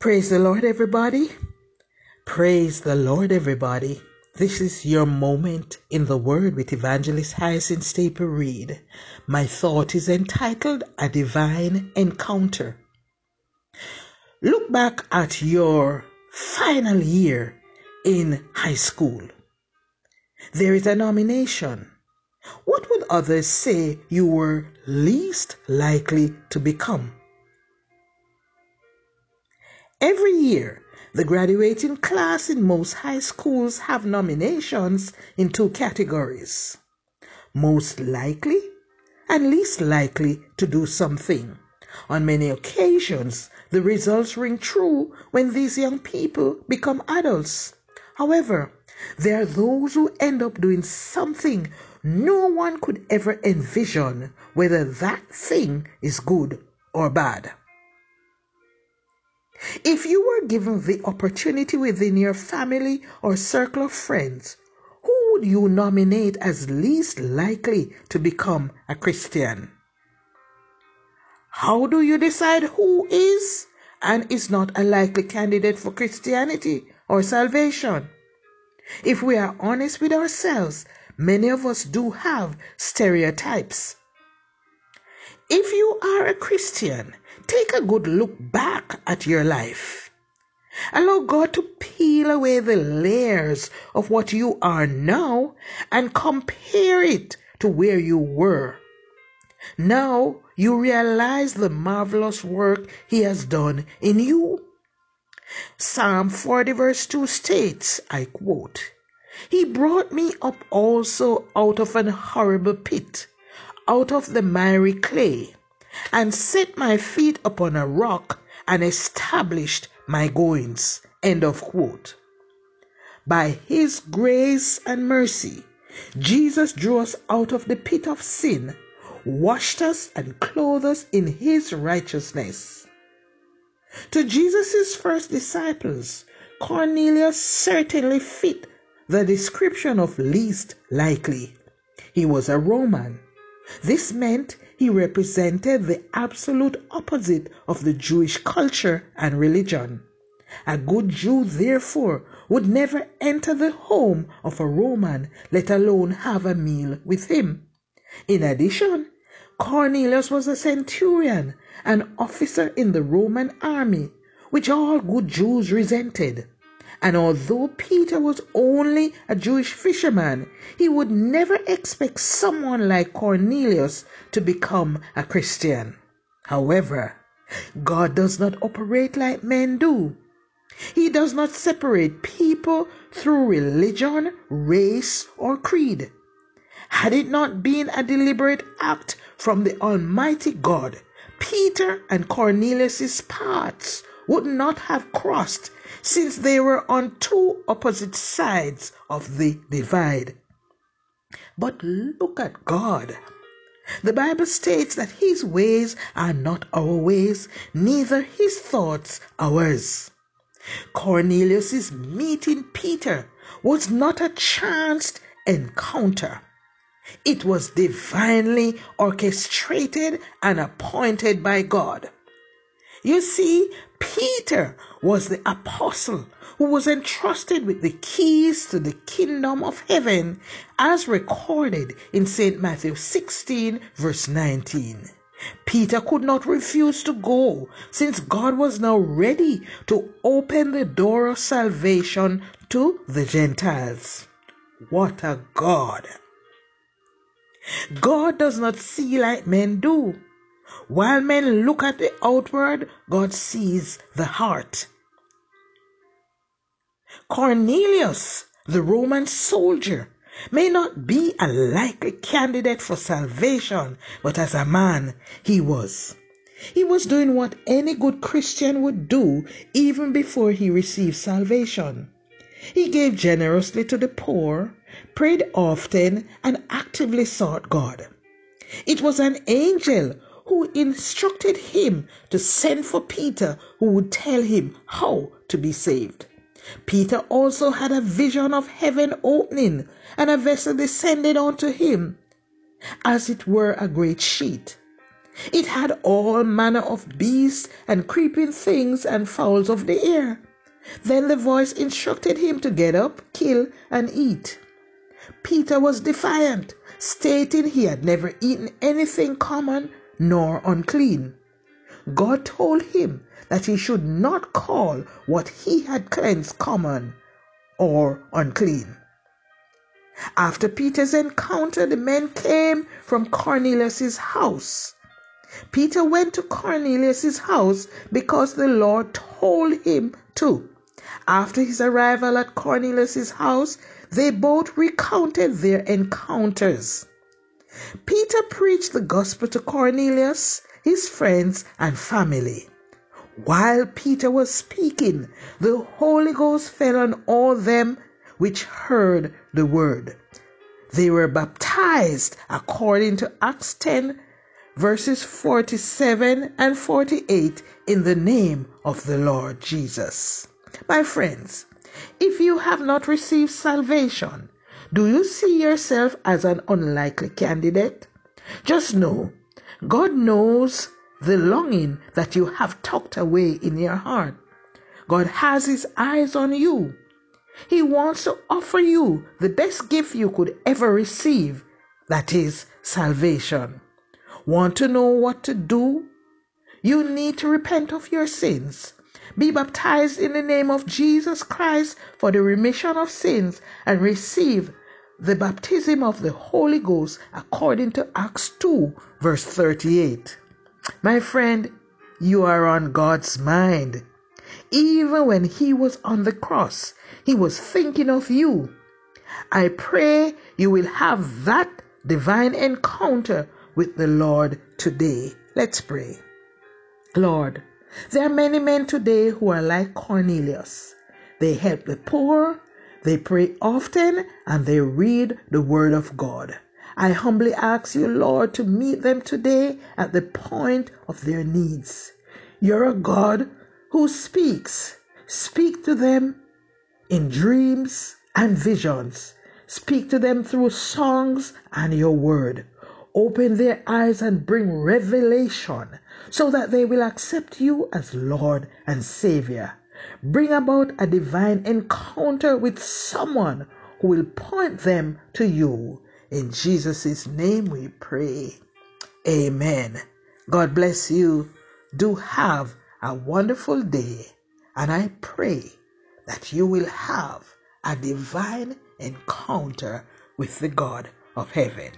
Praise the Lord, everybody. Praise the Lord, everybody. This is your moment in the Word with Evangelist Hyacinth Staple Reed. My thought is entitled A Divine Encounter. Look back at your final year in high school. There is a nomination. What would others say you were least likely to become? Every year, the graduating class in most high schools have nominations in two categories most likely and least likely to do something. On many occasions, the results ring true when these young people become adults. However, there are those who end up doing something no one could ever envision whether that thing is good or bad. If you were given the opportunity within your family or circle of friends, who would you nominate as least likely to become a Christian? How do you decide who is and is not a likely candidate for Christianity or salvation? If we are honest with ourselves, many of us do have stereotypes. If you are a Christian, take a good look back at your life. Allow God to peel away the layers of what you are now and compare it to where you were. Now you realize the marvelous work He has done in you. Psalm 40, verse 2 states, I quote, He brought me up also out of an horrible pit out of the miry clay, and set my feet upon a rock, and established my goings. End of quote. By his grace and mercy, Jesus drew us out of the pit of sin, washed us, and clothed us in his righteousness. To Jesus' first disciples, Cornelius certainly fit the description of least likely. He was a Roman this meant he represented the absolute opposite of the Jewish culture and religion. A good Jew, therefore, would never enter the home of a Roman, let alone have a meal with him. In addition, Cornelius was a centurion, an officer in the Roman army, which all good Jews resented. And although Peter was only a Jewish fisherman, he would never expect someone like Cornelius to become a Christian. However, God does not operate like men do. He does not separate people through religion, race, or creed. Had it not been a deliberate act from the Almighty God, Peter and Cornelius's paths would not have crossed since they were on two opposite sides of the divide. But look at God. The Bible states that his ways are not our ways, neither his thoughts ours. Cornelius's meeting Peter was not a chance encounter. It was divinely orchestrated and appointed by God. You see, Peter was the apostle who was entrusted with the keys to the kingdom of heaven as recorded in St. Matthew 16, verse 19. Peter could not refuse to go since God was now ready to open the door of salvation to the Gentiles. What a God! God does not see like men do. While men look at the outward, God sees the heart. Cornelius, the Roman soldier, may not be a likely candidate for salvation, but as a man, he was. He was doing what any good Christian would do even before he received salvation. He gave generously to the poor, prayed often, and actively sought God. It was an angel who instructed him to send for Peter, who would tell him how to be saved. Peter also had a vision of heaven opening and a vessel descended onto him, as it were a great sheet. It had all manner of beasts and creeping things and fowls of the air. Then the voice instructed him to get up, kill, and eat. Peter was defiant, stating he had never eaten anything common nor unclean. God told him that he should not call what he had cleansed common or unclean. After Peter's encounter, the men came from Cornelius's house. Peter went to Cornelius's house because the Lord told him to. After his arrival at Cornelius's house, they both recounted their encounters. Peter preached the gospel to Cornelius, his friends, and family. While Peter was speaking, the Holy Ghost fell on all them which heard the word. They were baptized according to Acts 10, verses 47 and 48, in the name of the Lord Jesus. My friends, if you have not received salvation, do you see yourself as an unlikely candidate? Just know, God knows the longing that you have tucked away in your heart. God has His eyes on you. He wants to offer you the best gift you could ever receive that is salvation. Want to know what to do? You need to repent of your sins. Be baptized in the name of Jesus Christ for the remission of sins and receive the baptism of the Holy Ghost according to Acts 2, verse 38. My friend, you are on God's mind. Even when He was on the cross, He was thinking of you. I pray you will have that divine encounter with the Lord today. Let's pray. Lord, there are many men today who are like Cornelius. They help the poor, they pray often, and they read the Word of God. I humbly ask you, Lord, to meet them today at the point of their needs. You're a God who speaks. Speak to them in dreams and visions. Speak to them through songs and your word. Open their eyes and bring revelation so that they will accept you as Lord and Savior. Bring about a divine encounter with someone who will point them to you. In Jesus' name we pray. Amen. God bless you. Do have a wonderful day. And I pray that you will have a divine encounter with the God of heaven.